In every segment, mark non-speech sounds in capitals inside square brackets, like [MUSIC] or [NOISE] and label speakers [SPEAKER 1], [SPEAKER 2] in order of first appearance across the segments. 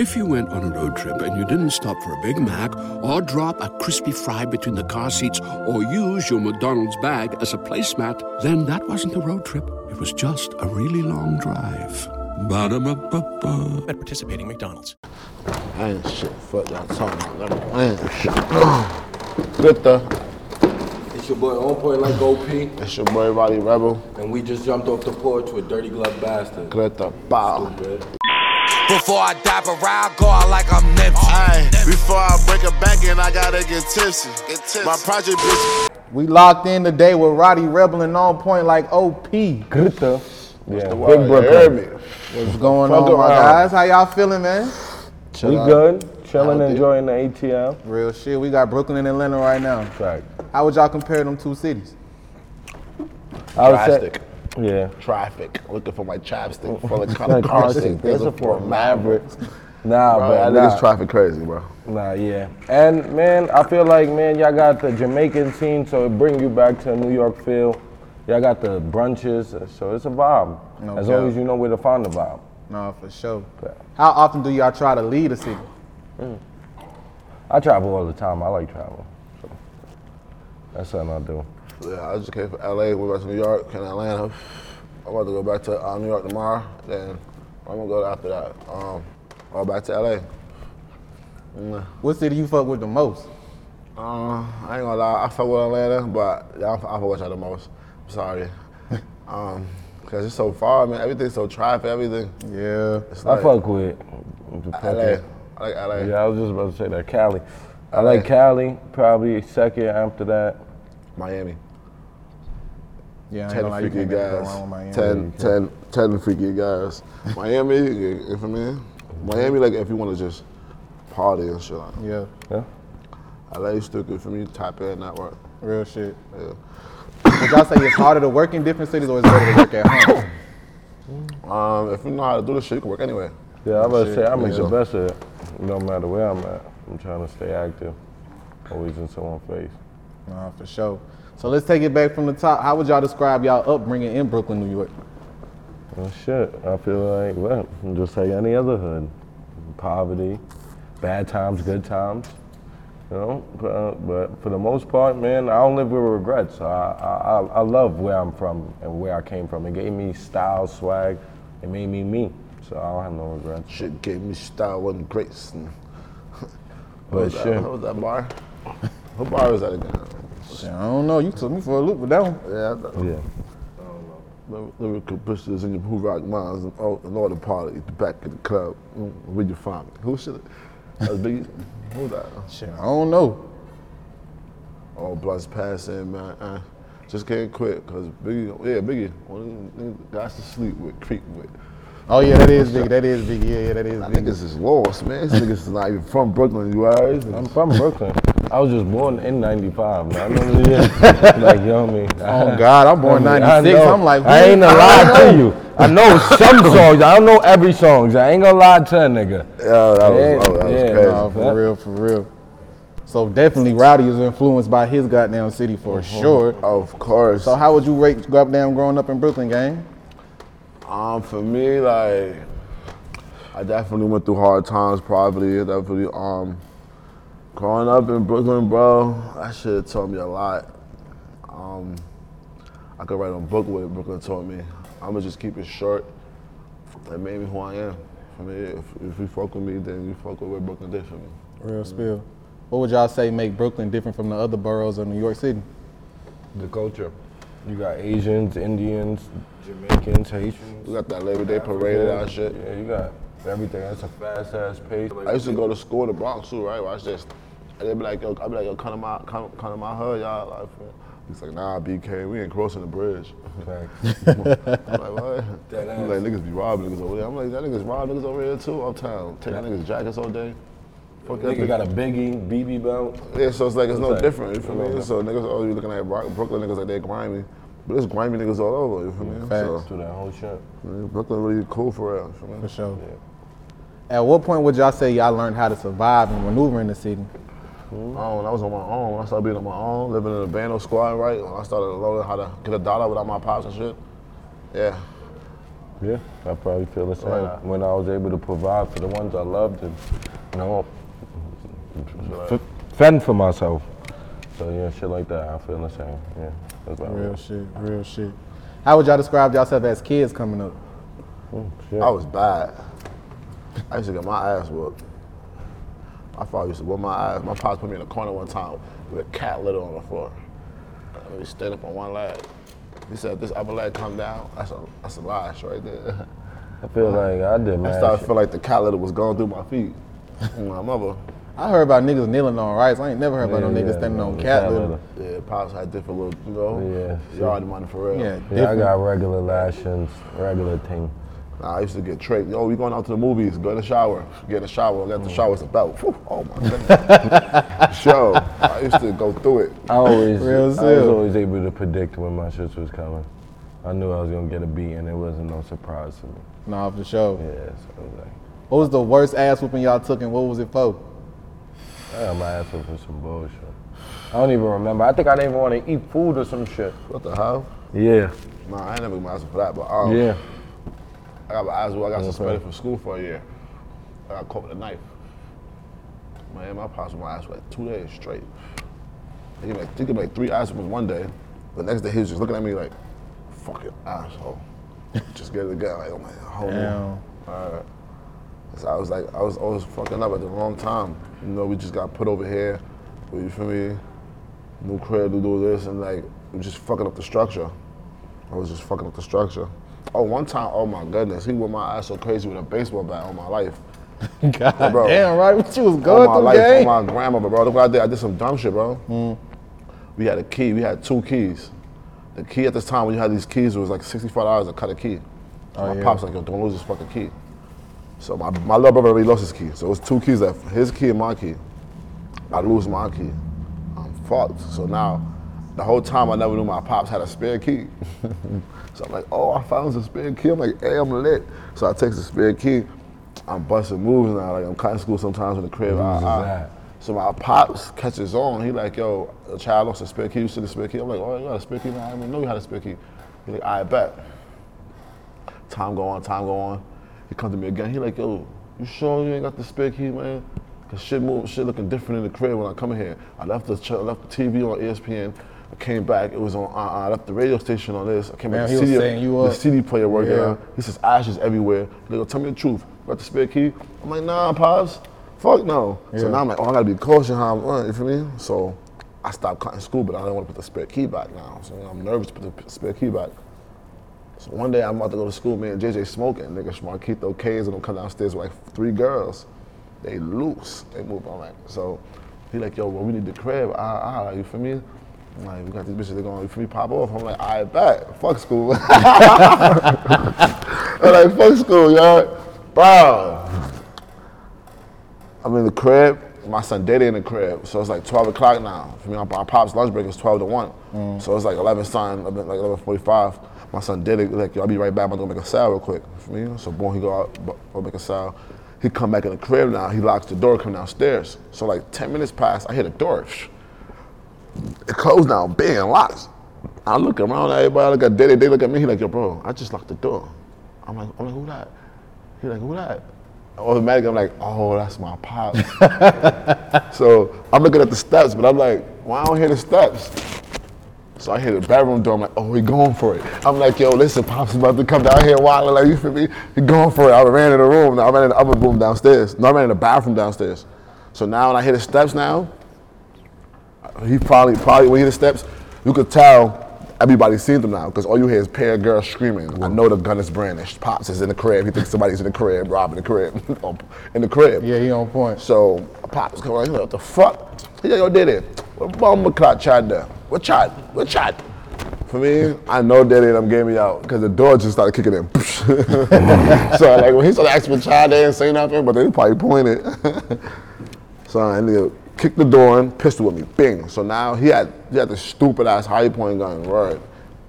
[SPEAKER 1] If you went on a road trip and you didn't stop for a Big Mac or drop a crispy fry between the car seats or use your McDonald's bag as a placemat, then that wasn't a road trip. It was just a really long drive. Ba-da-ba-ba-ba.
[SPEAKER 2] At participating McDonald's.
[SPEAKER 3] I ain't shit. Fuck y'all talking about. I ain't shit. Good though.
[SPEAKER 4] It's your boy On Point Like OP,
[SPEAKER 3] It's your boy Rowdy Rebel.
[SPEAKER 4] and we just jumped off the porch with Dirty Glove Bastard.
[SPEAKER 3] Good the bow.
[SPEAKER 4] Stupid.
[SPEAKER 5] Before I die, but ride, go out like I'm Nipsey.
[SPEAKER 6] Aye, before I break a back and I gotta get tipsy. Get tipsy. My project bitch.
[SPEAKER 7] We locked in today with Rowdy Rebel and on point like OP.
[SPEAKER 8] Gritta. Yeah, big
[SPEAKER 3] word, you
[SPEAKER 8] Brooklyn.
[SPEAKER 7] What's going
[SPEAKER 3] Fuck
[SPEAKER 7] on, my guys? How y'all feeling, man?
[SPEAKER 8] We good, chilling, enjoying the ATL.
[SPEAKER 7] Real shit. We got Brooklyn and Atlanta right now.
[SPEAKER 8] Right.
[SPEAKER 7] How would y'all compare them two cities?
[SPEAKER 8] I would say,
[SPEAKER 3] Drastic.
[SPEAKER 8] Yeah.
[SPEAKER 3] Traffic. Looking for my chapstick full of
[SPEAKER 8] Like
[SPEAKER 3] car
[SPEAKER 8] car
[SPEAKER 3] seat.
[SPEAKER 8] a for Mavericks. Nah,
[SPEAKER 3] Bro,
[SPEAKER 8] but nah,
[SPEAKER 3] traffic crazy, bro.
[SPEAKER 8] nah, yeah. And man, I feel like man, y'all got the Jamaican scene, so it bring you back to a New York feel. Y'all got the brunches, so it's a vibe.
[SPEAKER 7] No
[SPEAKER 8] as
[SPEAKER 7] doubt.
[SPEAKER 8] long as you know where to find the vibe.
[SPEAKER 7] No, for sure.
[SPEAKER 8] Yeah.
[SPEAKER 7] How often do y'all try to leave a city? Mm.
[SPEAKER 8] I travel all the time. I like travel. So that's something I do.
[SPEAKER 3] Yeah, I just came from LA, We went back to New York and Atlanta. I'm about to go back to uh, New York tomorrow. Then I'm gonna go after that. Um, all back to LA. Mm,
[SPEAKER 7] What city you fuck with the most?
[SPEAKER 3] Uh, I ain't gonna lie, I fuck with Atlanta, but yeah, I, I fuck with y'all the most. I'm sorry. [LAUGHS] um, cause it's so far, man. Everything's so traffic, everything.
[SPEAKER 7] Yeah.
[SPEAKER 3] It's
[SPEAKER 8] I
[SPEAKER 3] like
[SPEAKER 8] fuck with
[SPEAKER 3] LA. I like LA.
[SPEAKER 8] Yeah, I was just about to say that Cali. I like Cali, probably second after that.
[SPEAKER 3] Miami.
[SPEAKER 7] Yeah, I
[SPEAKER 3] 10
[SPEAKER 7] gonna lie, you
[SPEAKER 3] freaky guys.
[SPEAKER 7] wrong with Miami.
[SPEAKER 3] 10, 10, 10 freaky guys. [LAUGHS] Miami, you for me? Miami, like if you wanna just party and shit. Like,
[SPEAKER 7] Yeah,
[SPEAKER 8] Yeah.
[SPEAKER 3] LA still good for me, tap in, network.
[SPEAKER 7] real shit.
[SPEAKER 3] Yeah.
[SPEAKER 7] Would y'all say it's harder to work in different cities or it's better to work at home? [COUGHS]
[SPEAKER 3] Um, if you know how to do this shit, you can work anywhere.
[SPEAKER 8] Yeah, I'm gonna say I make the best of it. No matter where I'm at. I'm trying to stay active. Always in someone's face.
[SPEAKER 7] Nah, for sure. So let's take it back from the top. How would y'all describe y'all upbringing in Brooklyn, New York?
[SPEAKER 8] Well, shit. I feel like, well, just like any other hood. Poverty, bad times, good times. You know, but, uh, but for the most part, man, I don't live with regrets. I, I, I- I love where I'm from and where I came from. It gave me style, swag. It made me me. So I don't have no regrets.
[SPEAKER 3] Shit gave me style and grace. And
[SPEAKER 8] But
[SPEAKER 3] what was that, what was that bar? what bar was that again?
[SPEAKER 7] Shit, I don't know. You took me for a loop with that one.
[SPEAKER 3] Yeah, I thought-
[SPEAKER 8] Yeah.
[SPEAKER 3] Lyrical lyrical pictures in your who rock minds and all, and all the party at the back of the club. Mm, Where you find me? Who should it? That was Biggie. [LAUGHS] Who that?
[SPEAKER 7] Shit, I don't know.
[SPEAKER 3] All blunts passing, man. Uh, just can't quit, cause Biggie, yeah, Biggie, one of them niggas guys to sleep with, creep with.
[SPEAKER 7] Oh yeah, that is big. That is big. Yeah, yeah, that is
[SPEAKER 3] I
[SPEAKER 7] big.
[SPEAKER 3] think this is lost, man. These niggas is not even from Brooklyn, you alright?
[SPEAKER 8] I'm from Brooklyn. I was just born in 95, man. I know the year. like, you know what I mean?
[SPEAKER 7] Oh God, I'm born [LAUGHS]
[SPEAKER 8] I
[SPEAKER 7] '96. I'm like,
[SPEAKER 8] I ain't gonna lie to you. I know some [LAUGHS] songs. I don't know every song. I ain't gonna lie to a nigga.
[SPEAKER 3] Yeah, that was,
[SPEAKER 8] Yeah,
[SPEAKER 3] oh, that was
[SPEAKER 8] yeah,
[SPEAKER 3] crazy.
[SPEAKER 7] No, for real, for real. So definitely, Rowdy is influenced by his goddamn city for sure.
[SPEAKER 3] Of course.
[SPEAKER 7] So how would you rate goddamn growing up in Brooklyn, gang?
[SPEAKER 3] Um, for me, like, I definitely went through hard times, poverty. Definitely, um, growing up in Brooklyn, bro, that shit taught me a lot. Um, I could write a book with what Brooklyn taught me. I'ma just keep it short. It made me who I am. For me, if, if you fuck with me, then you fuck with what Brooklyn did for me.
[SPEAKER 7] Real spill. What would y'all say make Brooklyn different from the other boroughs of New York City?
[SPEAKER 8] The culture. You got Asians, Indians, Jamaicans, Haitians.
[SPEAKER 3] We got that Labor Day parade and that shit.
[SPEAKER 8] Yeah, you got everything. That's a fast ass pace.
[SPEAKER 3] I used to go to school in the Bronx too, right? Watch this. And they'd be like, yo, I'd be like, yo, come to my, come, come to my hood, y'all. Like, he's like, nah, BK, we ain't crossing the bridge. [LAUGHS]
[SPEAKER 8] Facts.
[SPEAKER 3] I'm like, what?
[SPEAKER 8] Dead
[SPEAKER 3] He's like, niggas be robbing niggas over there. I'm like, that niggas rob niggas over here too, uptown. Take that niggas jackets all day. Fuck that
[SPEAKER 8] Nigga got a Biggie, BB belt.
[SPEAKER 3] Yeah, so it's like, it's no
[SPEAKER 8] It's like-
[SPEAKER 3] different, you feel me? So niggas always be looking at Bro- Brooklyn niggas like they grimy. But it's grimy niggas all over, you feel me? So,
[SPEAKER 8] Do that whole shit.
[SPEAKER 3] yeah, Brooklyn really cool for real, you feel me?
[SPEAKER 7] For sure. At what point would y'all say y'all learned how to survive and maneuver in the city?
[SPEAKER 3] Oh, when I was on my own, when I started being on my own, living in a bando squad, right? When I started learning how to get a dollar without my pops and shit. Yeah.
[SPEAKER 8] Yeah, I probably feel the same.
[SPEAKER 3] Right.
[SPEAKER 8] When I was able to provide for the ones I loved and, you know, f- fend for myself. So yeah, shit like that, I feel the same. Yeah, that's about
[SPEAKER 7] Real
[SPEAKER 8] it.
[SPEAKER 7] shit, real shit. How would y'all describe yourself as kids coming up?
[SPEAKER 8] Oh, shit.
[SPEAKER 3] I was bad. I used to get my ass whooped. My father used to whoop my eyes. My pops put me in a corner one time with a cat litter on the floor. And we stand up on one leg. He said, "This upper leg come down." That's a that's a lie right there.
[SPEAKER 8] I feel uh, like I did
[SPEAKER 3] I
[SPEAKER 8] man.
[SPEAKER 3] started to feel like the cat litter was going through my feet. my mother,
[SPEAKER 7] I heard about niggas kneeling on rice. I ain't never heard about no niggas
[SPEAKER 8] yeah,
[SPEAKER 7] standing
[SPEAKER 8] no,
[SPEAKER 7] on cat
[SPEAKER 8] cat
[SPEAKER 7] litter.
[SPEAKER 8] litter.
[SPEAKER 3] yeah, pops had different little, you know,
[SPEAKER 8] Yeah,
[SPEAKER 3] yard money for real.
[SPEAKER 7] Yeah,
[SPEAKER 8] Yeah, I got regular lashings, regular thing.
[SPEAKER 3] Nah, I used to get tricked. Yo, we going out to the movies. Go in the shower. Get in the shower. Let the shower was about. Whew, oh my goodness. [LAUGHS] Show. I used to go through it.
[SPEAKER 8] I always,
[SPEAKER 7] Real
[SPEAKER 8] I was always able to predict when my shit was coming. I knew I was gonna get a beat, and it wasn't no surprise to me.
[SPEAKER 7] Nah, for sure.
[SPEAKER 8] Yeah, so it was like,
[SPEAKER 7] What was the worst ass whooping y'all took and what was it for?
[SPEAKER 8] I got my ass up for some bullshit. I don't even remember. I think I didn't even want to eat food or some shit.
[SPEAKER 3] What the hell?
[SPEAKER 8] Yeah,
[SPEAKER 3] Nah, I ain't never got my ass for that, but um,
[SPEAKER 8] yeah.
[SPEAKER 3] I got my whooped. I got suspended from school for a year. I got caught with a knife. Man, my pops with my ass for like two days straight. He gave me like, he gave me like three whoopings one day. The next day he was just looking at me like, fucking asshole. [LAUGHS] just get it again. Like, I'm like, hold on. Alright. So I was like, I was always fucking up at the wrong time. You know, we just got put over here. You feel me? New crib to do this, and like, we just fucking up the structure. I was just fucking up the structure. Oh, one time, oh my goodness, he went my ass so crazy with a baseball bat on my life. [LAUGHS]
[SPEAKER 7] God
[SPEAKER 3] Bro.
[SPEAKER 7] damn, right? What you was going
[SPEAKER 3] my
[SPEAKER 7] through,
[SPEAKER 3] life,
[SPEAKER 7] gang?
[SPEAKER 3] on my grandmother, bro. Look what I did. I did some dumb shit, bro. Mm. We had a key. We had two keys. The key at this time when you had these keys it was like sixty-five dollars to cut a key. So my
[SPEAKER 7] yeah.
[SPEAKER 3] pops like, yo, don't lose this fucking key. So my, my little brother already lost his key. So it was two keys left, his key and my key. I lose my key. I'm fucked. So now, the whole time I never knew my pops had a spare key. [LAUGHS] so I'm like, oh, I found a spare key. I'm like, hey, I'm lit. So I take the spare key. I'm busting moves now. Like I'm cutting school sometimes in the crib.
[SPEAKER 8] Whose
[SPEAKER 3] ah,
[SPEAKER 8] is
[SPEAKER 3] ah.
[SPEAKER 8] that?
[SPEAKER 3] So my pops catches on. He like, yo, a child lost a spare key. You see the spare key? I'm like, oh, you got a spare key? Man, I didn't even know you had a spare key. He like, I bet. Time go on, time go on. He comes to me again. He like, yo, you sure you ain't got the spare key, man? Cause shit move, shit looking different in the crib when I come in here. I left the ch- I left the TV on ESPN. I came back. It was on. Uh, I left the radio station on this. I came
[SPEAKER 7] Man,
[SPEAKER 3] back.
[SPEAKER 7] he
[SPEAKER 3] The CD, the. CD player working.
[SPEAKER 7] Yeah.
[SPEAKER 3] He says ashes everywhere. They go, tell me the truth. Got the spare key? I'm like, nah, pops. Fuck no. So now I'm like, oh, I gotta be cautious how I'm. Uh, you feel me? So I stopped cutting school, but I don't want to put the spare key back now. So I'm nervous to put the spare key back. So one day I'm about to go to school, me and JJ smoking. Nigga Schmarquito K's and them come downstairs with like three girls. They loose. They move on like so. He like, yo, well, we need the crib. Ah, ah, you feel me? I'm like, we got these bitches, they going, feel me, pop off. I'm like, I bet. Fuck school. [LAUGHS] I'm like, fuck school, yo. Bro. I'm in the crib. My son Diddy in the crib. So it's like 12 o'clock now. For me, my pop's lunch break is 12 to 1. Mm. So it's like 11 something, 11, like 11.45. My son did it. like, yo, I'll be right back. I'm gonna make a sale real quick. For me, so boom, he go out, go make a sale. He come back in the crib now. He locks the door, come downstairs. So like 10 minutes pass, I hear the door. It closed now, bang, locks. I look around everybody, look at Diddy, they look at me, he like, yo, bro, I just locked the door. I'm like, I'm like, who that? He like, who that? Automatically, I'm like, oh, that's my pop. [LAUGHS] so I'm looking at the steps, but I'm like, why I don't hear the steps? So I hear the bedroom door. I'm like, oh, he going for it. I'm like, yo, listen, Pop's about to come down here wilding. Like, you feel me? He going for it. I ran in the room. Now I ran in the other room downstairs. No, I ran in the bathroom downstairs. So now when I hear the steps now, he probably, probably when he hear the steps, you could tell everybody's seen them now because all you hear is pair of girls screaming. I know the gun is brandished. Pops is in the crib. He thinks somebody's in the crib, robbing the crib, [LAUGHS] in the crib.
[SPEAKER 7] Yeah, he on point.
[SPEAKER 3] So Pops he's like, what the fuck? He like, yo, did it. What bomb clock tried there? What tried? What tried? For me, I know Daddy and them gave me out because the door just started kicking in. [LAUGHS] so like when he started asking me child, they didn't say nothing, but they probably pointed. [LAUGHS] so I ended up kicked the door in, pistol with me, bing. So now he had he had the stupid ass high point gun, right?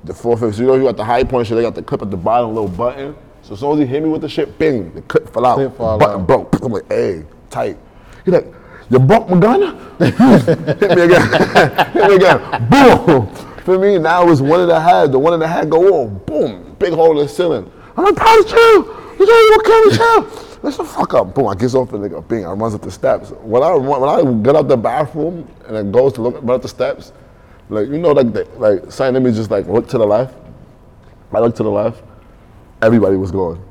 [SPEAKER 3] The 450. You know, you got the high point shit. They got the clip at the bottom, little button. So as soon as he hit me with the shit, bing, the clip fell out.
[SPEAKER 7] Clip fall
[SPEAKER 3] button
[SPEAKER 7] out.
[SPEAKER 3] broke. [LAUGHS] I'm like, hey, tight. He like, you broke my gun? [LAUGHS] Hit me again. [LAUGHS] Hit me again. Boom. For me, now it was one of the head. The one in the head go on. Boom. Big hole in the ceiling. I'm like, Pops, chill. You don't kill me, chill. Let's the fuck up. Boom, I gets off the nigga, bing, I runs up the steps. When I run, when I get out the bathroom and then goes to look run up the steps, like you know, like the, like sign let me just like look to the left. I look to the left, everybody was gone.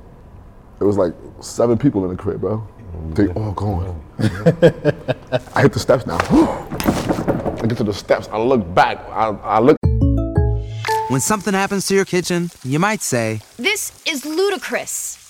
[SPEAKER 3] It was like seven people in the crib, bro. They all gone. [LAUGHS] I hit the steps now. I get to the steps. I look back. I, I look.
[SPEAKER 5] When something happens to your kitchen, you might say,
[SPEAKER 2] This is ludicrous.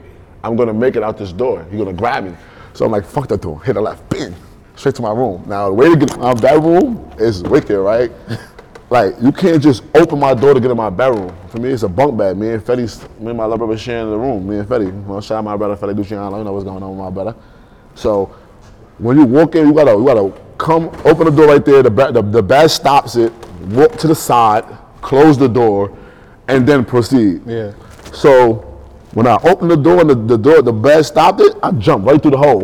[SPEAKER 3] I'm gonna make it out this door. He's gonna grab me. So I'm like, fuck that door. Hit the left, bing, straight to my room. Now the way to get out of that room is wicked, right? [LAUGHS] like you can't just open my door to get in my bedroom. For me, it's a bunk bed. Me and Fetty, me and my little brother sharing the room. Me and Fetty. Well, shout out my brother Fetty Luciano. You know what's going on with my brother. So when you walk in, you gotta you gotta come open the door right there. The ba- the, the bed stops it. Walk to the side, close the door, and then proceed.
[SPEAKER 7] Yeah.
[SPEAKER 3] So when I opened the door and the, the door the bed stopped it, I jumped right through the hole.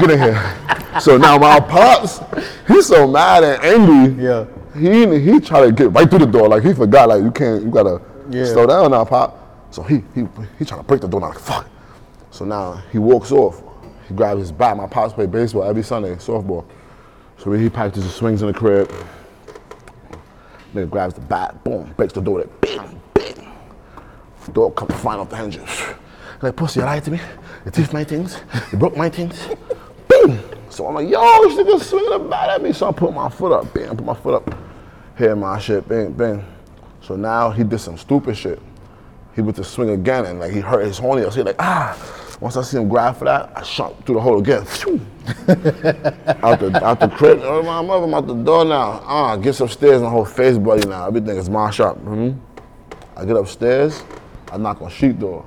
[SPEAKER 3] Get in here. So now my pops, he's so mad and angry.
[SPEAKER 7] Yeah.
[SPEAKER 3] He he tried to get right through the door. Like he forgot. Like you can't. You gotta
[SPEAKER 7] Yeah.
[SPEAKER 3] slow down now, pop. So he he he trying to break the door. Now like fuck. So now he walks off. He grabs his bat. My pops play baseball every Sunday, softball. So he practices swings in the crib. Then grabs the bat, boom, breaks the door. Like, bam, bam. Door comes flying off the hinges. Like, pussy, you lied to me. You thief my things. You broke my things. Boom. So I'm like, yo, this nigga swinging the bat at me. So I put my foot up, bam, put my foot up. Hit my shit, bang, bang. So now he did some stupid shit. He went to swing again and like he hurt his horny. So he like, ah. Once I see him grab for that, I shot through the hole again. [LAUGHS] Out the out the crib. Oh, my mother, I'm out the door now. Ah, gets upstairs and the whole face bloody now. Everything is mashed up. hmm I get upstairs, I knock on sheet door.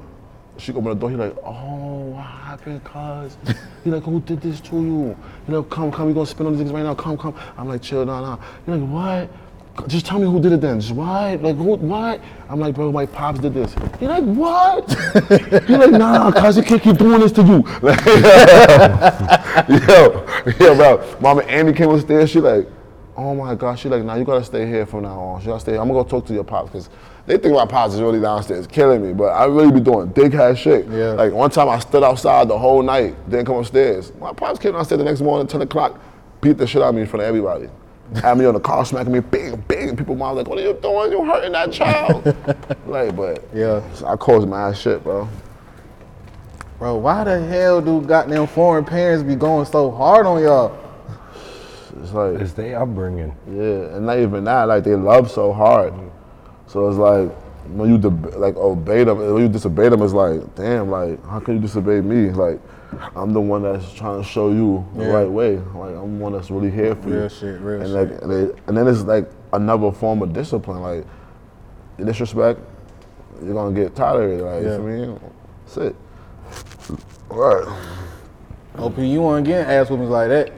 [SPEAKER 3] She open the door, he like, oh, what happened, cuz? He like, who did this to you? You like, come, come, we gonna spin on these things right now, come, come. I'm like, chill, nah, nah. He like, what? Just tell me who did it then. Just what? Like who? What? I'm like, bro, my pops did this. He like, what? [LAUGHS] he like, nah, cuz you can't keep doing this to you. [LAUGHS] Like, yo, yo, bro. Mama Andy came upstairs. She like, oh my gosh. She like, nah, you gotta stay here from now on. She gotta stay. I'm gonna go talk to your pops because they think my pops is really downstairs killing me, but I really be doing big ass shit.
[SPEAKER 7] Yeah.
[SPEAKER 3] Like one time I stood outside the whole night, didn't come upstairs. My pops came downstairs the next morning, 10 o'clock, beat the shit out of me in front of everybody. Had me on the car smacking me, bang, bang. People mom like, what are you doing? You hurting that child. [LAUGHS] like, but
[SPEAKER 7] Yeah.
[SPEAKER 3] I caused my ass shit, bro.
[SPEAKER 7] Bro, why the hell do goddamn foreign parents be going so hard on y'all?
[SPEAKER 3] It's like
[SPEAKER 8] It's their upbringing.
[SPEAKER 3] Yeah, and not even that, like they love so hard. Mm-hmm. So it's like when you deb- like obey them, when you disobey them, it's like, damn, like how can you disobey me? Like I'm the one that's trying to show you the
[SPEAKER 7] Yeah.
[SPEAKER 3] right way. Like I'm the one that's really here for you.
[SPEAKER 7] Real shit, real
[SPEAKER 3] and
[SPEAKER 7] shit.
[SPEAKER 3] Like, and, they, and then it's like another form of discipline. Like the disrespect, you're gonna get tired of it. Like
[SPEAKER 7] Yeah.
[SPEAKER 3] you feel me? That's it. Right.
[SPEAKER 7] OP, you want to get ass whoopings like that?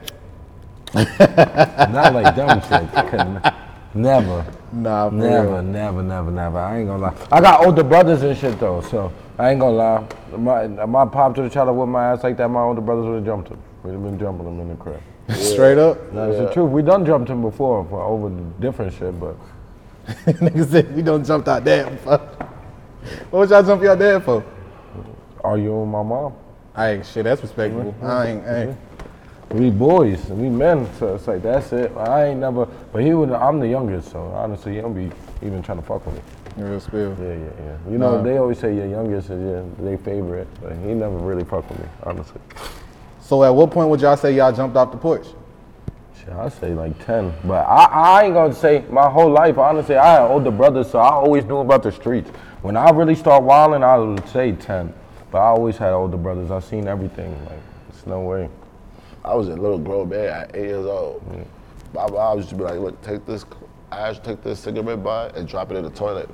[SPEAKER 7] [LAUGHS]
[SPEAKER 8] Not like dumb shit. Never.
[SPEAKER 7] Nah,
[SPEAKER 8] Never, never, never, never. I ain't gonna lie. I got older brothers and shit though, so I ain't gonna lie. My my pop to the child whip my ass like that. My older brothers would have jumped him. We'd have been jumping him in the crib. [LAUGHS]
[SPEAKER 7] Straight up.
[SPEAKER 8] That's the truth. We done jumped him before for over different shit, but [LAUGHS]
[SPEAKER 7] Nigga said we don't jumped out dad for. [LAUGHS] What was y'all jump your dad for?
[SPEAKER 8] Are you with my mom.
[SPEAKER 7] I ain't shit. That's respectable. I ain't. I ain't.
[SPEAKER 8] We boys, we men, so it's like that's it. I ain't never, but he would. I'm the youngest, so honestly, he don't be even trying to fuck with me.
[SPEAKER 7] Real spill.
[SPEAKER 8] Yeah, yeah, yeah. You know,
[SPEAKER 7] Nah.
[SPEAKER 8] they always say your youngest is your they favorite, but he never really fucked with me, honestly.
[SPEAKER 7] So at what point would y'all say y'all jumped off the porch?
[SPEAKER 8] Shit, I say like ten, but I, I ain't gonna say my whole life. Honestly, I had older brothers, so I always knew about the streets. When I really start wilding, I would say ten, but I always had older brothers. I seen everything. Like, it's no way.
[SPEAKER 3] I was a little grown man at eight years old. My mom used to be like, look, take this ash, take this cigarette butt and drop it in the toilet.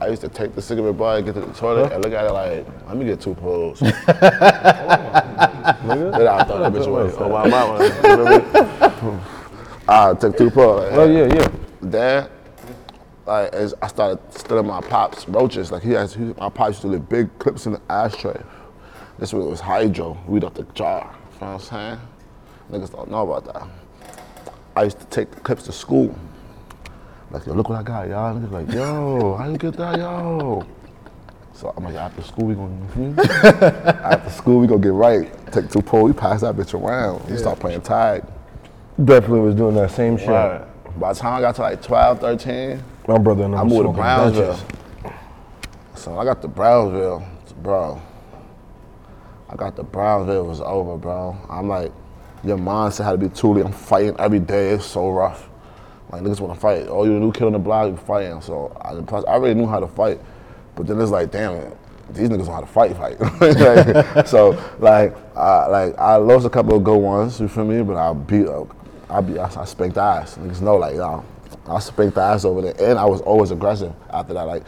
[SPEAKER 3] I used to take the cigarette butt, get to the toilet, and look at it like, let me get two pulls. [LAUGHS] then I throw that bitch away. Oh my mama. [LAUGHS] I took two pulls. Like,
[SPEAKER 8] Oh yeah, yeah.
[SPEAKER 3] Then, like, as I started stealing my pops roaches, like he has, he, my pops used to leave big clips in the ashtray. This one was hydro, weed up the jar. You know what I'm saying? Niggas don't know about that. I used to take the clips to school. Like, yo, look what I got, y'all. Niggas like, yo, how you get that, yo? So I'm like, after school we gonna, feel hmm? [LAUGHS] after school we gonna get right. Take two pulls, we pass that bitch around. We start playing tag.
[SPEAKER 8] Definitely was doing that same shit.
[SPEAKER 3] Right. By the time I got to like 12, 13,
[SPEAKER 8] My brother and I
[SPEAKER 3] moved to Brownsville.
[SPEAKER 8] Dutchess.
[SPEAKER 3] So I got to Brownsville, bro. I got to Brownsville, it was over, bro. I'm like, your mindset had to be truly, I'm fighting every day, it's so rough. Like niggas wanna fight. All you new kill on the block, you fighting. So I, plus, I already knew how to fight. But then it's like, damn, it, these niggas know how to fight, fight. [LAUGHS] Like, [LAUGHS] so like, I, like I lost a couple of good ones, you feel me? But I beat, I beat, I, I spanked ass. Niggas know, like, I spanked the ass over there, and I was always aggressive after that. Like,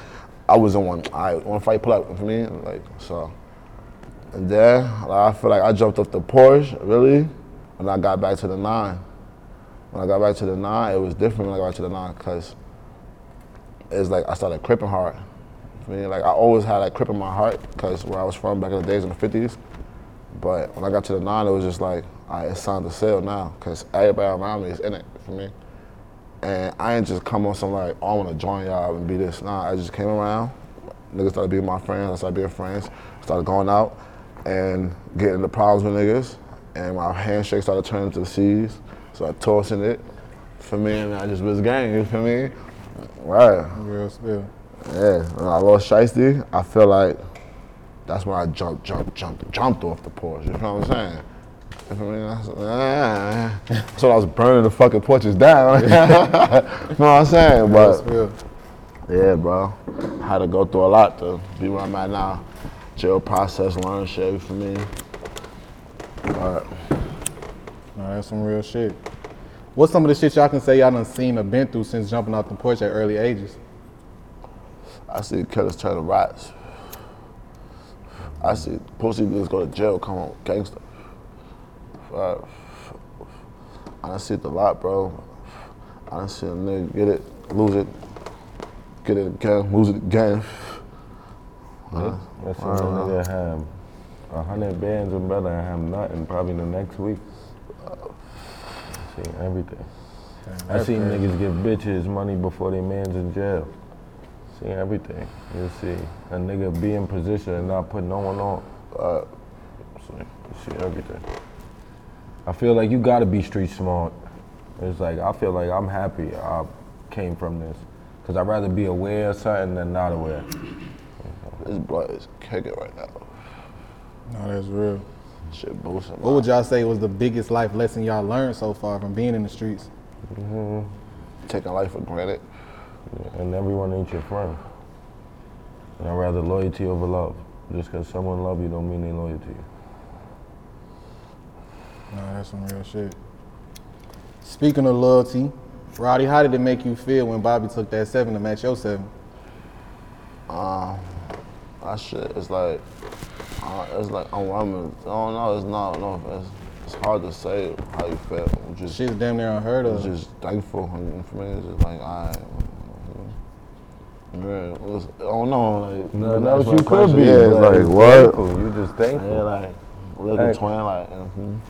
[SPEAKER 3] I was the one, I want to fight, pull up, you feel me? Like, so. And then like, I feel like I jumped off the Porsche, really, when I got back to the nine. When I got back to the nine, it was different when I got back to the nine, because it's like I started cripping hard. I mean, like I always had like crip in my heart, because where I was from back in the days in the 50s. But when I got to the nine, it was just like, all right, it's time to sell now, because everybody around me is in it for me. And I ain't just come on some like, oh, I want to join y'all and be this. Nah, I just came around. Niggas started being my friends. I started being friends. Started going out and getting into problems with niggas. And my handshake started turning to C's. So I tossing it for me, and I just was gang. You feel me? Right.
[SPEAKER 7] Real spill.
[SPEAKER 3] Yeah. When I lost Shiesty, I feel like that's when I jumped, jumped, jumped, jumped off the porch. You know what I'm saying? You feel me? That's, ah. [LAUGHS] so I was burning the fucking porches down. [LAUGHS] you know what I'm saying?
[SPEAKER 7] Real
[SPEAKER 3] But yeah, bro. I had to go through a lot to be where I'm at now. Jail process, learn shit, you feel me?
[SPEAKER 7] Alright. That's some real shit. What's some of the shit y'all can say y'all done seen or been through since jumping off the porch at early ages?
[SPEAKER 3] I see killers turn to rats. I see pussy niggas go to jail, come on, gangster. Fuck. I done see it a lot, bro. I done see a nigga get it, lose it, get it again, lose it again.
[SPEAKER 8] I seen a nigga have a hundred bands and better and have nothing probably the next week. I seen everything. I
[SPEAKER 7] that's
[SPEAKER 8] seen niggas give bitches money before they man's in jail. Seen everything. You see a nigga be in position and not put no one on. Uh, see, see everything. I feel like you gotta be street smart. It's like I feel like I'm happy I came from this. Cause I'd rather be aware of something than not aware.
[SPEAKER 3] This blood is kicking right now.
[SPEAKER 7] No, that's real.
[SPEAKER 3] Shit boosting.
[SPEAKER 7] What would y'all say was the biggest life lesson y'all learned so far from being in the streets?
[SPEAKER 3] Taking life for granted.
[SPEAKER 8] and everyone ain't your friend. And I'd rather loyalty over love. Just because someone love you don't mean they loyal to you.
[SPEAKER 7] No, that's some real shit. Speaking of loyalty, Rowdy, how did it make you feel when Bobby took that seven to match your seven?
[SPEAKER 3] Um, that shit is like, uh, it's like I'm, I'm, I don't know. It's not. No, it's, it's hard to say how you feel. I'm just,
[SPEAKER 7] Shit's damn near unheard
[SPEAKER 3] I'm
[SPEAKER 7] of.
[SPEAKER 3] just thankful. And for me, it's just like I. Man, it was, I don't know. Like,
[SPEAKER 8] Nothing
[SPEAKER 3] that's
[SPEAKER 8] else
[SPEAKER 3] my
[SPEAKER 8] you could be.
[SPEAKER 3] Yeah, it's
[SPEAKER 8] but
[SPEAKER 3] like what?
[SPEAKER 8] thankful. You just thankful.
[SPEAKER 3] Yeah, like little
[SPEAKER 8] Thankful.
[SPEAKER 3] twin, like. mhm.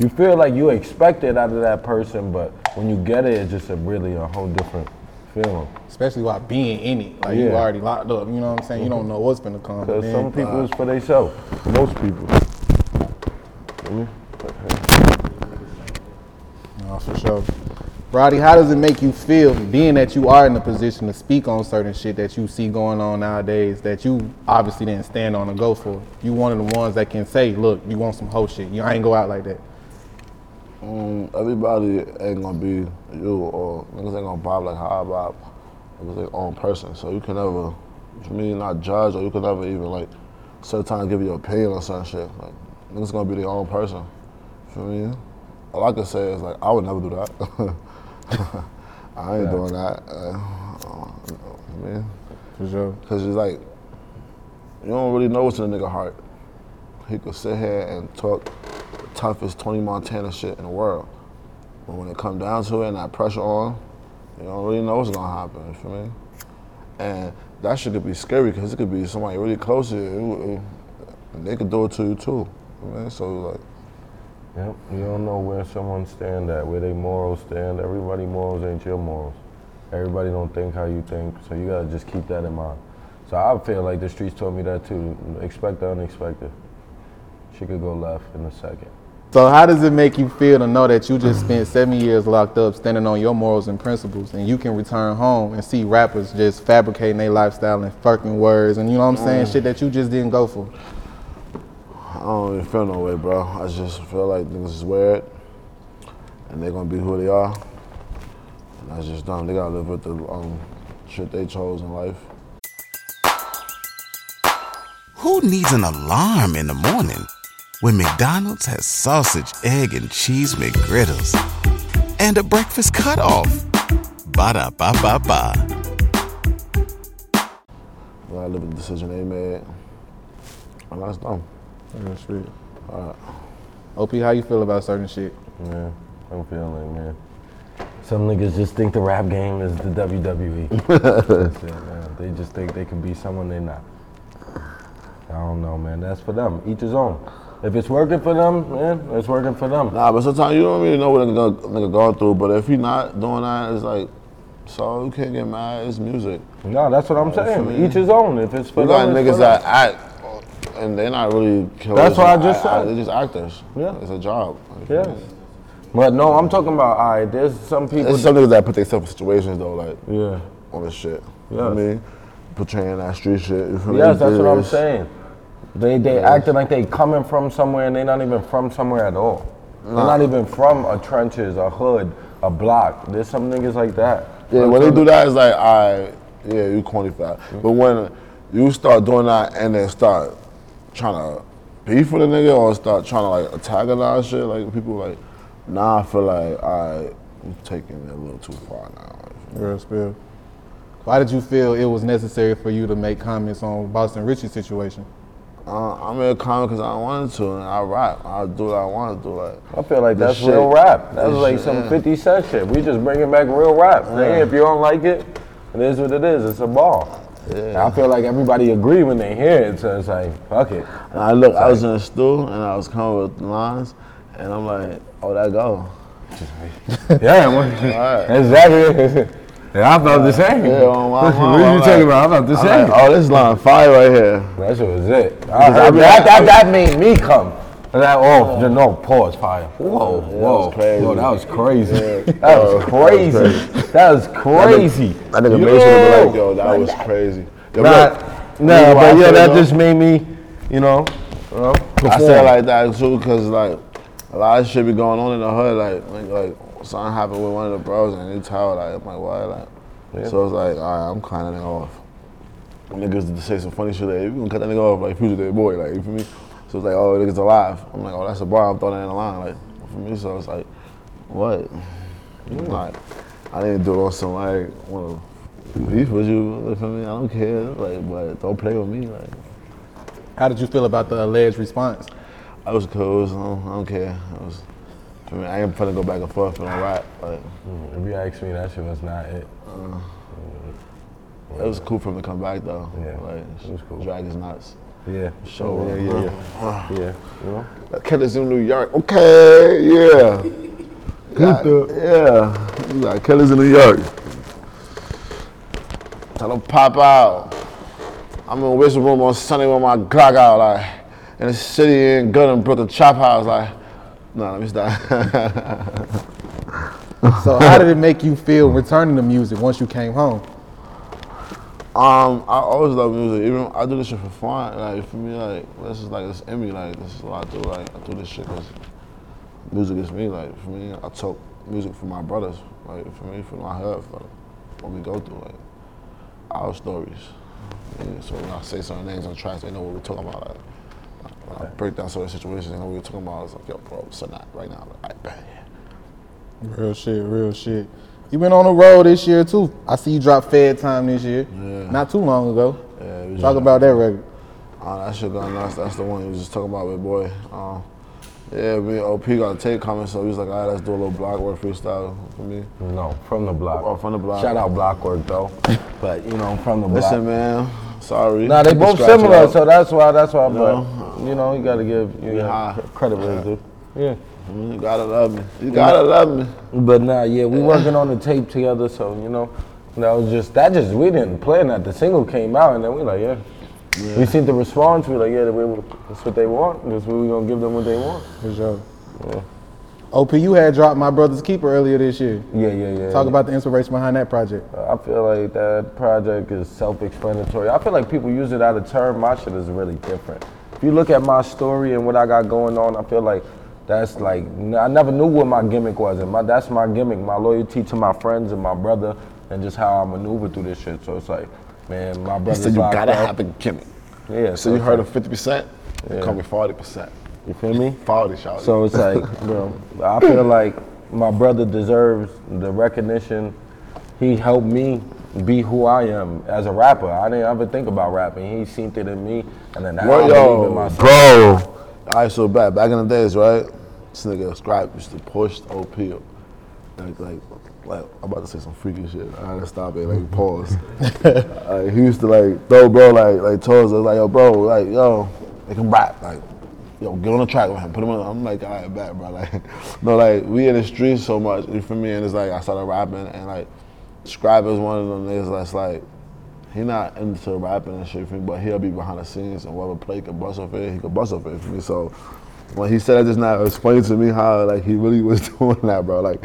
[SPEAKER 8] You feel like you expect it out of that person, but when you get it, it's just a really a whole different feeling.
[SPEAKER 7] Especially while being in it. Like you
[SPEAKER 8] Yeah.
[SPEAKER 7] already locked up. You know what I'm saying? You don't mm-hmm. know what's gonna come.
[SPEAKER 8] Because some people it's for themselves. Most people. Me?
[SPEAKER 7] No, for sure. Rowdy, how does it make you feel being that you are in a position to speak on certain shit that you see going on nowadays that you obviously didn't stand on and go for? You one of the ones that can say, look, you want some hoe shit. You I ain't go out like that.
[SPEAKER 3] Um, everybody ain't gonna be you or niggas ain't gonna bob like how I bob. Niggas their own person. So you can never, for me, not judge or you can never even like sometimes give your opinion on certain shit. Like niggas gonna be their own person. For me? All I can say is like I would never do that. [LAUGHS] I ain't
[SPEAKER 8] Yeah.
[SPEAKER 3] doing that. Uh, me?
[SPEAKER 7] For sure.
[SPEAKER 3] Cause it's like you don't really know what's in a nigga heart. He could sit here and talk toughest Tony Montana shit in the world. But when it come down to it and that pressure on, you don't really know what's gonna happen, you feel me? And that shit could be scary because it could be somebody really close to you. and they could do it to you too. You know? So like
[SPEAKER 8] Yep. You don't know where someone stand at, where they morals stand. Everybody morals ain't your morals. Everybody don't think how you think, so you gotta just keep that in mind. So I feel like the streets told me that too. Expect the unexpected. She could go left in a second.
[SPEAKER 7] So how does it make you feel to know that you just spent seven years locked up standing on your morals and principles and you can return home and see rappers just fabricating their lifestyle and fucking words and you know what I'm saying?
[SPEAKER 3] Mm.
[SPEAKER 7] Shit that you just didn't go for.
[SPEAKER 3] I don't even feel no way, bro. I just feel like niggas is weird, and they're gonna be who they are. And that's just dumb. They gotta live with the um, shit they chose in life.
[SPEAKER 9] Who needs an alarm in the morning when McDonald's has sausage, egg, and cheese McGriddles and a breakfast cutoff? Ba da ba ba ba.
[SPEAKER 3] I gotta live with the decision they made, and that's dumb.
[SPEAKER 7] Real shit.
[SPEAKER 3] Alright.
[SPEAKER 7] OP, how you feel about certain shit?
[SPEAKER 8] Yeah, I'm feeling, man. Some niggas just think the rap game is the WWE. That's [LAUGHS] it, man. They just think they can be someone they're not. I don't know, man. That's for them. Each his own. If it's working for them, man, it's working for them.
[SPEAKER 3] Nah, but sometimes you don't really know what a nigga, nigga going through. But if he not doing that, it's like, so you can't get mad. It's music.
[SPEAKER 8] No, that's what I'm saying.
[SPEAKER 3] me?
[SPEAKER 8] Each his own. If it's for
[SPEAKER 3] You got
[SPEAKER 8] them, it's
[SPEAKER 3] niggas that act, and they're not really killers.
[SPEAKER 8] That's what I just
[SPEAKER 3] act-
[SPEAKER 8] said.
[SPEAKER 3] They're just actors.
[SPEAKER 8] Yeah.
[SPEAKER 3] It's a job. You feel
[SPEAKER 8] Yes.
[SPEAKER 3] me?
[SPEAKER 8] But no, I'm talking about, all right, there's some people.
[SPEAKER 3] There's some niggas that put themselves in situations though, like
[SPEAKER 8] yeah.
[SPEAKER 3] on this shit. You know I mean? Portraying that street shit. You feel me?
[SPEAKER 8] Yes, that's what I'm saying. They they
[SPEAKER 3] Yes.
[SPEAKER 8] acting like they coming from somewhere and they not even from somewhere at all. They're not even from a trenches, a hood, a block. There's some niggas like that.
[SPEAKER 3] Yeah, when they do that, it's like, I yeah, you corny for that. Mm. But when you start doing that and then start trying to beef with a nigga or start trying to like antagonize shit, like people like, nah, I feel like i i'm taking it a little too far now.
[SPEAKER 7] Real spill. Why did you feel it was necessary for you to make comments on Boston Richey's situation?
[SPEAKER 3] Uh, I made a comment because I wanted to, and I rap. I do what I want to do. Like
[SPEAKER 8] I feel like that's
[SPEAKER 3] shit-
[SPEAKER 8] real rap. That's
[SPEAKER 3] this
[SPEAKER 8] like
[SPEAKER 3] shit,
[SPEAKER 8] some
[SPEAKER 3] yeah.
[SPEAKER 8] 50 Cent shit. We just bringing back real rap.
[SPEAKER 3] Yeah.
[SPEAKER 8] if you don't like it, it is what it is. It's a ball. And I feel like everybody agree when they hear it, so it's like, fuck it.
[SPEAKER 3] And I look, I was in a stool and I was coming with lines, and I'm like, oh, that go. [LAUGHS]
[SPEAKER 8] Yeah, [LAUGHS] well, exactly. [LAUGHS] Yeah, I felt the same.
[SPEAKER 3] Yeah, on my [LAUGHS]
[SPEAKER 8] what are you
[SPEAKER 3] I'm
[SPEAKER 8] talking
[SPEAKER 3] like-
[SPEAKER 8] about? I felt the
[SPEAKER 3] I'm
[SPEAKER 8] same.
[SPEAKER 3] like, oh, this line fire right here.
[SPEAKER 8] That shit was it. I, I,
[SPEAKER 3] I be-
[SPEAKER 8] that, that, that made me come. And that, oh, oh. no, no, pause, fire. Whoa,
[SPEAKER 3] that
[SPEAKER 8] whoa.
[SPEAKER 3] was crazy.
[SPEAKER 8] Yo, that was crazy.
[SPEAKER 3] Yeah.
[SPEAKER 8] That
[SPEAKER 3] That
[SPEAKER 8] was
[SPEAKER 3] was
[SPEAKER 8] crazy. That was crazy.
[SPEAKER 3] That nigga to be like, yo, that was crazy. Yo,
[SPEAKER 8] Nah,
[SPEAKER 3] look,
[SPEAKER 8] nah,
[SPEAKER 3] you know why
[SPEAKER 8] but yeah, that just made me, you know, you know
[SPEAKER 3] I said like that too, cause like a lot of shit be going on in the hood. Like like, like something happened with one of the bros, and you tell like I'm like what like.
[SPEAKER 8] Yeah.
[SPEAKER 3] So it's like all right, I'm clowning it off. Niggas to say some funny shit like you can cut that nigga off like future dead boy like you feel me. So it's like oh niggas alive. I'm like oh that's a bar. I'm throwing it in the line like for me. So it's like what? Like I didn't do it on some like wanna beef with you. You feel me? I don't care. Like but don't play with me like.
[SPEAKER 7] How did you feel about the alleged response?
[SPEAKER 3] I was cool. So I, don't, I don't care. I was. I mean, I ain't finna go back and forth and rap. Like,
[SPEAKER 8] If you ask me, that shit was not it.
[SPEAKER 3] uh, it was cool for him to come back though.
[SPEAKER 8] Yeah,
[SPEAKER 3] like,
[SPEAKER 8] it was cool.
[SPEAKER 3] Drag his nuts.
[SPEAKER 8] Yeah.
[SPEAKER 3] Show
[SPEAKER 8] yeah, yeah, yeah. [SIGHS] Yeah, you know?
[SPEAKER 3] Kid in New York. Okay, yeah. God, yeah. You got killers in New York. Tell them pop out. I'm in whistle room on Sunday with my Glock out, like, in the city in good and Brooklyn chop house, like. No, let me stop. [LAUGHS]
[SPEAKER 7] So how did it make you feel returning to music once you came home?
[SPEAKER 3] Um, I always love music. Even I do this shit for fun. Like for me, like this is like this in me. Like this is what I do. Like I do this shit because music is me. Like for me, I talk music for my brothers. Like for me, for my hood, for what we go through. Like our stories. So when I say certain names on tracks, they know what we're talking about. Like, when I break down certain situations, and we were talking about. It's like, yo, bro, so not right now. Like, I bet.
[SPEAKER 7] Real shit, real shit. You been on the road this year too. I see you drop Fed Time this year. Yeah. Not too long ago.
[SPEAKER 3] Yeah, we
[SPEAKER 7] Talk
[SPEAKER 3] just-
[SPEAKER 7] about that record.
[SPEAKER 3] Uh, that shit going nuts. That's the one you was just talking about with boy. Um, yeah, me and OP got a tape coming, so he was like, all right, let's do a little block work freestyle for me.
[SPEAKER 8] No, from the block.
[SPEAKER 3] Oh, from the block.
[SPEAKER 8] Shout out Blockwork though. [LAUGHS] but you know, from the block.
[SPEAKER 3] Listen, man. Sorry.
[SPEAKER 8] Nah, they
[SPEAKER 3] You
[SPEAKER 8] both similar, so that's why. That's why. But you know, you gotta give you
[SPEAKER 3] Yeah.
[SPEAKER 8] know, credit where it's due. Yeah.
[SPEAKER 3] Mm, You gotta love me. You gotta love me.
[SPEAKER 8] But nah, yeah, we working on the tape together, so you know, that was just that. Just we didn't plan that. The single came out, and then we like, yeah. We seen the response. We like, yeah, we, that's what they want. That's what we gonna give them what they want.
[SPEAKER 7] For sure.
[SPEAKER 8] Yeah.
[SPEAKER 7] OP, you had dropped My Brother's Keeper earlier this year.
[SPEAKER 8] Yeah, yeah, yeah.
[SPEAKER 7] Talk about the inspiration behind that project.
[SPEAKER 8] I feel like that project is self-explanatory. I feel like people use it out of term. My shit is really different. If you look at my story and what I got going on, I feel like that's like I never knew what my gimmick was, and my that's my gimmick, my loyalty to my friends and my brother, and just how I maneuver through this shit. So it's like, man, my
[SPEAKER 3] He
[SPEAKER 8] brother's
[SPEAKER 3] said you gotta
[SPEAKER 8] up.
[SPEAKER 3] have a gimmick.
[SPEAKER 8] Yeah.
[SPEAKER 3] So you heard
[SPEAKER 8] it's
[SPEAKER 3] of 50%?
[SPEAKER 8] Yeah.
[SPEAKER 3] Call me 40%.
[SPEAKER 8] You feel me?
[SPEAKER 3] 40 shout.
[SPEAKER 8] So it's like, [LAUGHS] bro, I feel like my brother deserves the recognition. He helped me be who I am as a rapper. I didn't ever think about rapping. He seen it in me, and then now I believe in myself.
[SPEAKER 3] bro. All right, so back back in the days, right? This nigga Scribe used to push the OP. Like, like, like, I'm about to say some freaky shit. I had to stop it, like, pause. [LAUGHS] like, he used to, like, throw bro, like, like, towards us, like, yo, bro, like, yo, they can rap. Like, yo, get on the track with him, put him on. I'm like, all right, back, bro. Like, [LAUGHS] no, like, we in the streets so much, you feel me? And it's like, I started rapping, and, like, Scribe is one of them niggas that's like, he not into rapping and shit for me, but he'll be behind the scenes and whatever play could bust off it, he could bust off it for me. So when he said that just now, explained to me how like he really was [LAUGHS] doing that, bro. Like,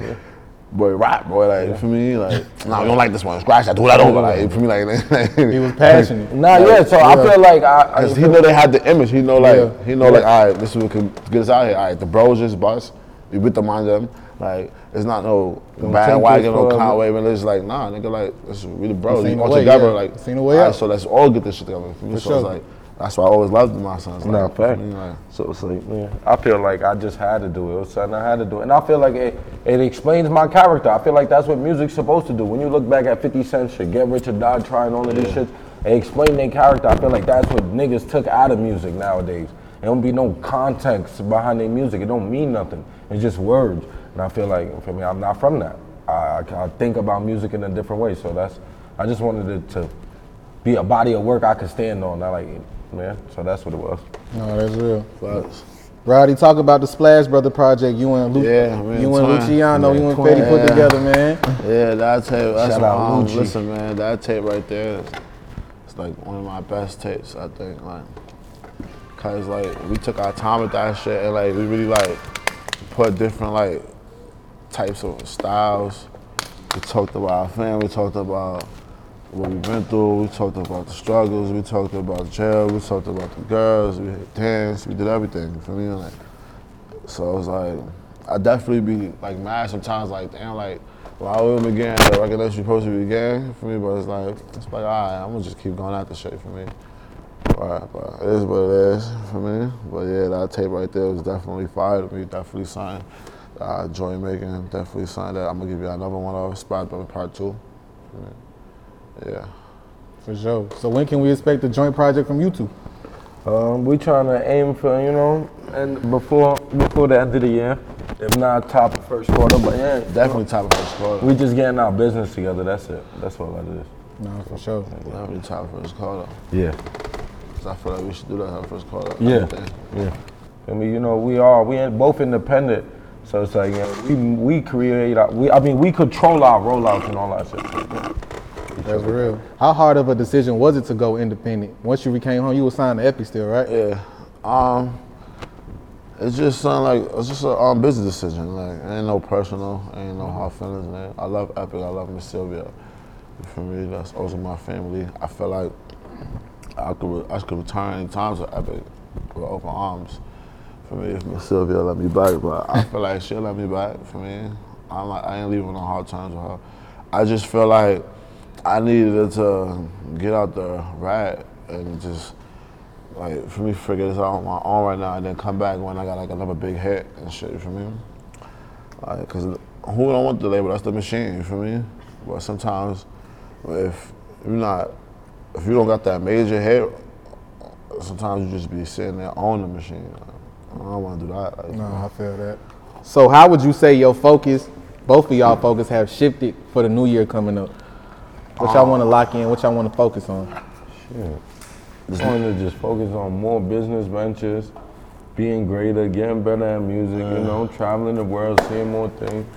[SPEAKER 3] boy, rap, boy, like for me, like, nah, you don't like this one, scratch that, do that over, like for me, [LAUGHS] like,
[SPEAKER 7] He was passionate.
[SPEAKER 8] Nah, yeah. So I feel like I, I
[SPEAKER 3] he know they had the image. He know like
[SPEAKER 7] Yeah.
[SPEAKER 3] he know like all right, this is what can get us out here. All right, the bros just bust. You with the mind them. Like it's not no bandwagon,
[SPEAKER 8] take
[SPEAKER 3] no
[SPEAKER 8] this for-
[SPEAKER 3] Conway, but it's like nah, nigga, like this is we the bros. We all together,
[SPEAKER 7] yeah.
[SPEAKER 3] like
[SPEAKER 7] Seen the way
[SPEAKER 3] all right,
[SPEAKER 7] out.
[SPEAKER 3] So let's all get this shit together. For me,
[SPEAKER 7] For
[SPEAKER 3] so
[SPEAKER 7] sure.
[SPEAKER 3] it's like that's why I always loved my sons. Like,
[SPEAKER 8] No, fact.
[SPEAKER 3] like,
[SPEAKER 8] So it's like, yeah, I feel like I just had to do it. It was something I had to do. It. And I feel like it, it explains my character. I feel like that's what music's supposed to do. When you look back at 50 Cent shit, Get Rich or Die Trying, all of these shit, it explain their character. I feel like that's what niggas took out of music nowadays. There don't be no context behind their music. It don't mean nothing. It's just words. And I feel like, for me, I'm not from that. I, I, I think about music in a different way. So that's, I just wanted it to be a body of work I could stand on. I like, man, so that's what it was.
[SPEAKER 7] No, that's real.
[SPEAKER 3] facts.
[SPEAKER 7] Rowdy, talk about the Splash Brother project. You and Lu-
[SPEAKER 3] Yeah, man,
[SPEAKER 7] you and
[SPEAKER 3] twin.
[SPEAKER 7] Luciano,
[SPEAKER 3] Yeah,
[SPEAKER 7] you and
[SPEAKER 3] twin.
[SPEAKER 7] Fetty put together, man.
[SPEAKER 3] Yeah, that tape. That's
[SPEAKER 8] Shout out
[SPEAKER 3] um, listen, man, that tape right there. is- It's like one of my best tapes, I think. Like, cause like we took our time with that shit, and like we really like put different like types of styles. We talked about our family. We talked about what we've been through. We talked about the struggles. We talked about jail. We talked about the girls. We danced. We did everything. For me, like, so it was like, I definitely be like mad sometimes. Like, damn, like, why we began the recognition supposed to begin for me, but it's like, it's like, all right, I'm gonna just keep going after shit for me. All right, but it is what it is for me. But yeah, that tape right there was definitely fire to me. Definitely something that I enjoy making. Definitely something that I'm gonna give you another one of spot by part two. Yeah.
[SPEAKER 7] For sure. So when can we expect the joint project from you two?
[SPEAKER 8] Um, we trying to aim for you know, and before before the end of the year, if not top of first quarter, but yeah,
[SPEAKER 3] Definitely top of first quarter.
[SPEAKER 8] we just getting our business together. That's it. That's all that is.
[SPEAKER 7] No, for sure.
[SPEAKER 3] Definitely top of first quarter.
[SPEAKER 8] Yeah.
[SPEAKER 3] 'Cause I feel like we should do that at first quarter.
[SPEAKER 8] Yeah. Yeah. I mean, you know, we are we ain't both independent, so it's like you know, we we create our, we I mean we control our rollouts and all that shit.
[SPEAKER 7] That's real. How hard of a decision was it to go independent? Once you came home, you were signed to Epic still, right?
[SPEAKER 3] Yeah. Um, it's just something like it's just a um, business decision. Like ain't no personal, ain't no hard feelings. Man. I love Epic. I love Miss Sylvia. Feel me? That's also my family. I feel like I could I could return any time to Epic with open arms. For me, if Miss Sylvia let me back, but I feel like she'll let me back. For me, I'm like I ain't leaving on hard terms with her. I just feel like I needed to get out the rat and just like for me figure this out on my own right now and then come back when I got like another big hit and shit for me. Like, cause who don't want the label? That's the machine. You feel me? But sometimes, if you're not, if you don't got that major hit, sometimes you just be sitting there on the machine. Like, I don't want to do that. Like,
[SPEAKER 7] No, I feel that. So how would you say your focus, both of y'all focus, have shifted for the new year coming up? What y'all um, want to lock in? What y'all want to focus on?
[SPEAKER 8] Shit. I want to just focus on more business ventures, being greater, getting better at music, you know, traveling the world, seeing more things,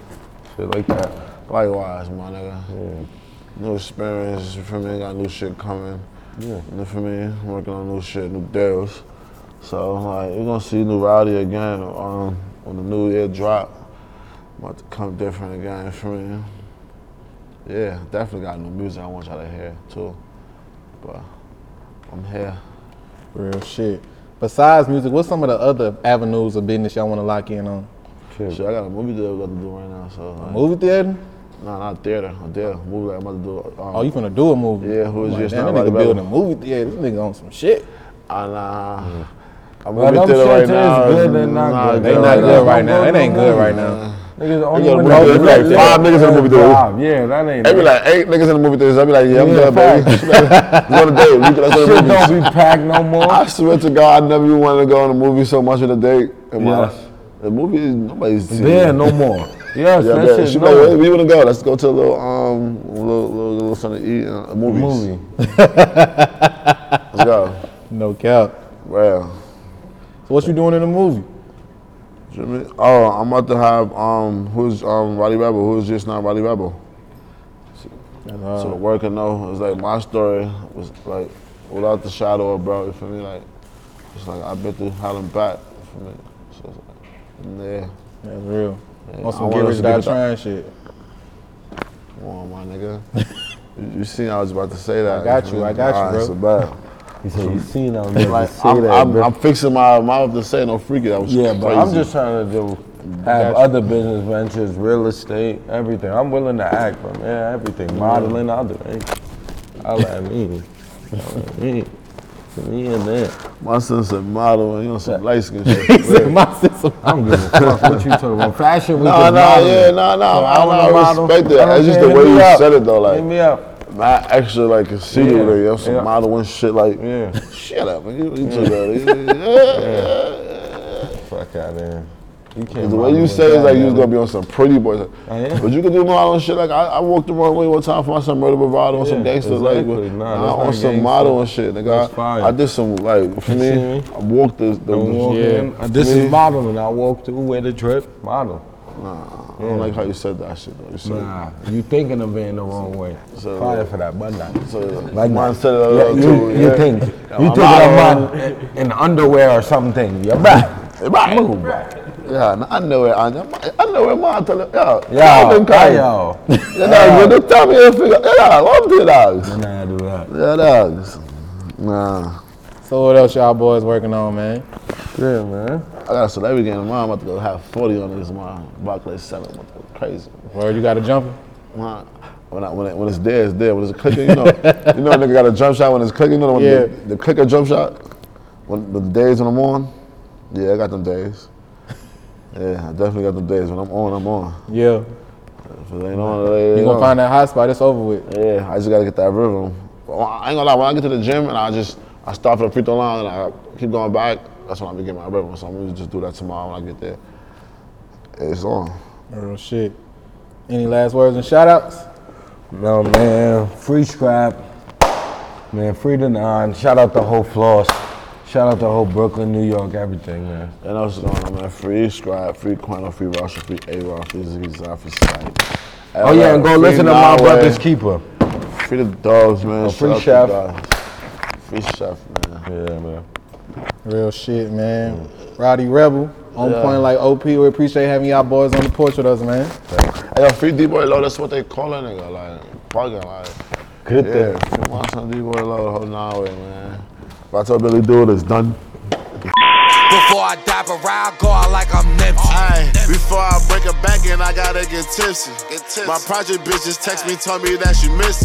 [SPEAKER 8] shit like that.
[SPEAKER 3] Likewise, my nigga.
[SPEAKER 8] Yeah.
[SPEAKER 3] New experience for me. Got new shit coming.
[SPEAKER 8] Yeah.
[SPEAKER 3] You know, for me, working on new shit, new deals. So like, you're gonna see new Rowdy again on when the new year drop. About to come different again for me. Yeah, definitely got new music I want y'all to hear too. But I'm here.
[SPEAKER 7] Real shit. Besides music, what's some of the other avenues of business y'all want to lock in on?
[SPEAKER 3] Shit, I got a movie deal we got to do right now. So like,
[SPEAKER 7] Movie theater?
[SPEAKER 3] No, not theater. A theater movie that I'm about to do. Um,
[SPEAKER 7] Oh, you finna do a movie?
[SPEAKER 3] Yeah, who is
[SPEAKER 7] Like,
[SPEAKER 3] just
[SPEAKER 7] damn,
[SPEAKER 3] not
[SPEAKER 7] that
[SPEAKER 3] right
[SPEAKER 7] nigga building a movie theater. This nigga on some shit.
[SPEAKER 3] Ah, nah. A
[SPEAKER 8] Well,
[SPEAKER 3] movie
[SPEAKER 8] them
[SPEAKER 3] theater right
[SPEAKER 8] shits is
[SPEAKER 3] now.
[SPEAKER 8] good and not good.
[SPEAKER 7] They not good right now. It ain't good right now.
[SPEAKER 8] Niggas only
[SPEAKER 3] a movie
[SPEAKER 8] they-
[SPEAKER 3] theater,
[SPEAKER 8] yeah,
[SPEAKER 3] five niggas in the movie theater.
[SPEAKER 8] Five, Yeah, that ain't.
[SPEAKER 3] They be like eight niggas in the movie theaters. I be like, yeah, I'm
[SPEAKER 8] Yeah,
[SPEAKER 3] good, baby.
[SPEAKER 8] facts.
[SPEAKER 3] She be like, Let's go a date. We Let's go to
[SPEAKER 8] Shit
[SPEAKER 3] the
[SPEAKER 8] don't be packed no more.
[SPEAKER 3] I swear to God, I never even wanted to go on a movie so much with a date. in my
[SPEAKER 8] Yes.
[SPEAKER 3] The movie, nobody's seen
[SPEAKER 8] There, no more. [LAUGHS] Yes,
[SPEAKER 3] Yeah,
[SPEAKER 8] that shit.
[SPEAKER 3] She
[SPEAKER 8] no.
[SPEAKER 3] like, we wanna go? Let's go to a little, um, a little, little, little something to eat. Uh, movies.
[SPEAKER 8] Movie.
[SPEAKER 3] Let's go. [LAUGHS]
[SPEAKER 7] No cap.
[SPEAKER 3] Well,
[SPEAKER 7] So what you doing in the movie?
[SPEAKER 3] Jimmy. Oh, I'm about to have um, who's um, Rowdy Rebel? Who's just not Rowdy Rebel?
[SPEAKER 7] Uh,
[SPEAKER 3] So the working though, it's like my story was like without the shadow of bro. You feel me? Like it's like I've been through hell and back. You feel me? So it's like, yeah.
[SPEAKER 7] That's real.
[SPEAKER 3] Yeah,
[SPEAKER 7] On
[SPEAKER 3] I
[SPEAKER 7] some
[SPEAKER 3] want
[SPEAKER 7] get rich die trying shit.
[SPEAKER 3] Come on, my nigga. [LAUGHS] you, you seen I was about to say that.
[SPEAKER 7] I got
[SPEAKER 3] feel
[SPEAKER 7] you. I got you,
[SPEAKER 3] Alright,
[SPEAKER 7] bro.
[SPEAKER 3] So bad.
[SPEAKER 8] He said, you seen I'm
[SPEAKER 3] Like,
[SPEAKER 8] say
[SPEAKER 3] I'm,
[SPEAKER 8] that,
[SPEAKER 3] I'm. I'm fixing my mouth to say no freaky. That was
[SPEAKER 8] Yeah, but. I'm just trying to do have other business ventures, real estate, everything. I'm willing to act, but man, everything. Modeling, I'll do anything. I'll let me. I'll let me. Me and that.
[SPEAKER 3] My son's a model and you know some light skin shit.
[SPEAKER 7] My sister.
[SPEAKER 8] I don't give a fuck what you talking about. Fashion week
[SPEAKER 3] No,
[SPEAKER 8] is
[SPEAKER 3] no,
[SPEAKER 8] modeling.
[SPEAKER 3] yeah, no, no.
[SPEAKER 8] So
[SPEAKER 3] I, I
[SPEAKER 8] model.
[SPEAKER 3] respect it.
[SPEAKER 8] Don't
[SPEAKER 3] It's just the way you said it though.
[SPEAKER 8] Hit
[SPEAKER 3] Like,
[SPEAKER 8] me up.
[SPEAKER 3] Not extra like conceited
[SPEAKER 8] Yeah,
[SPEAKER 3] with it. You know, some
[SPEAKER 8] yeah.
[SPEAKER 3] modeling shit. Like,
[SPEAKER 8] Yeah.
[SPEAKER 3] shut up, man. You, you too good. [LAUGHS]
[SPEAKER 8] Fuck out there. You can't
[SPEAKER 3] The way you
[SPEAKER 8] with
[SPEAKER 3] say it's like you was
[SPEAKER 8] man.
[SPEAKER 3] gonna be on some pretty boys.
[SPEAKER 8] I am.
[SPEAKER 3] But you can do modeling shit. Like I, I walked the wrong way one time for my son murder bravado on some
[SPEAKER 8] Yeah,
[SPEAKER 3] gangster like
[SPEAKER 8] exactly.
[SPEAKER 3] with-
[SPEAKER 8] Nah,
[SPEAKER 3] nah, on
[SPEAKER 8] not
[SPEAKER 3] some
[SPEAKER 8] gangster.
[SPEAKER 3] model and shit. Nigga,
[SPEAKER 8] That's
[SPEAKER 3] I. I did some like for me.
[SPEAKER 8] me?
[SPEAKER 3] I walked the. the, the
[SPEAKER 8] walk
[SPEAKER 7] Yeah.
[SPEAKER 8] in. This
[SPEAKER 3] Me?
[SPEAKER 8] is modeling. I walk through with a drip. Model.
[SPEAKER 3] I don't like how you said that shit though. You said
[SPEAKER 8] Nah, you thinking of it in the wrong way.
[SPEAKER 3] So-
[SPEAKER 8] Fire for that, but not.
[SPEAKER 3] So,
[SPEAKER 8] Like
[SPEAKER 3] mine
[SPEAKER 8] that.
[SPEAKER 3] said it a
[SPEAKER 8] Yeah,
[SPEAKER 3] little
[SPEAKER 8] you,
[SPEAKER 3] too.
[SPEAKER 8] you
[SPEAKER 3] yeah.
[SPEAKER 8] think you
[SPEAKER 3] I'm
[SPEAKER 8] think of man in underwear or something. You're back.
[SPEAKER 3] Right.
[SPEAKER 8] Move back.
[SPEAKER 3] Yeah, no, I know it. I know, I it. Man, tell it. Yeah,
[SPEAKER 8] Yo,
[SPEAKER 3] them kind.
[SPEAKER 8] yo.
[SPEAKER 3] Yeah, dogs. Don't tell me if figure. Yeah, love the dogs.
[SPEAKER 8] Nah, do that.
[SPEAKER 3] Yeah, dogs. Nah,
[SPEAKER 7] So what else y'all boys working on, man?
[SPEAKER 8] Yeah, man.
[SPEAKER 3] I got a celebrity game tomorrow. I'm about to go have 40 on this tomorrow. Barclays seven. I'm about to go crazy.
[SPEAKER 7] Where you got a jumper?
[SPEAKER 3] Man, when, I, when, it, when it's there, it's there. When it's clicking, you know, you know, a nigga got a jump shot when it's clicking. You know, when
[SPEAKER 7] Yeah.
[SPEAKER 3] the, the clicker jump shot. When the days when I'm on, yeah, I got them days. Yeah, I definitely got them days. When I'm on, I'm on.
[SPEAKER 7] Yeah.
[SPEAKER 3] If it ain't on, it ain't
[SPEAKER 7] You gonna
[SPEAKER 3] on.
[SPEAKER 7] find that hot spot? It's over with.
[SPEAKER 3] Yeah, I just gotta get that rhythm. I ain't gonna lie, when I get to the gym and I just I start for the free throw line and I keep going back, that's when I be getting my rhythm. So I'm gonna just do that tomorrow when I get there. It's on.
[SPEAKER 7] Real shit. Any last words and shout outs?
[SPEAKER 8] No, man. Free scrap. Man, free the nine. Shout out to the whole floss. Shout out to the whole Brooklyn, New York, everything, man.
[SPEAKER 3] And what's going on, man? Free Scribe, free Quino, free Russia, free A-Raw, free Ziggy Zah, free Sight.
[SPEAKER 8] Oh yeah, and go
[SPEAKER 3] Free
[SPEAKER 8] listen to my
[SPEAKER 3] Nahway,
[SPEAKER 8] brother's keeper.
[SPEAKER 3] Free the dogs, man.
[SPEAKER 8] Oh, free
[SPEAKER 3] Shout
[SPEAKER 8] Chef.
[SPEAKER 3] out to guys. Free chef, man.
[SPEAKER 8] Yeah, man.
[SPEAKER 7] Real shit, man. Rowdy Rebel, on
[SPEAKER 3] Yeah.
[SPEAKER 7] point like OP. We appreciate having y'all boys on the porch with us, man.
[SPEAKER 3] Hey, yo, free D-Boy Low, that's what they call it, nigga. Like, fucking, like.
[SPEAKER 8] Good
[SPEAKER 3] Yeah,
[SPEAKER 8] thing.
[SPEAKER 3] free my son D-Boy Low, hold on, way, man. If I tell Billy do it, it's done.
[SPEAKER 10] Before I dive around, go out like I'm Nipsey.
[SPEAKER 6] Aye, before I break a back and I gotta get tipsy. get tipsy. My project bitches text me, told me that she missed me.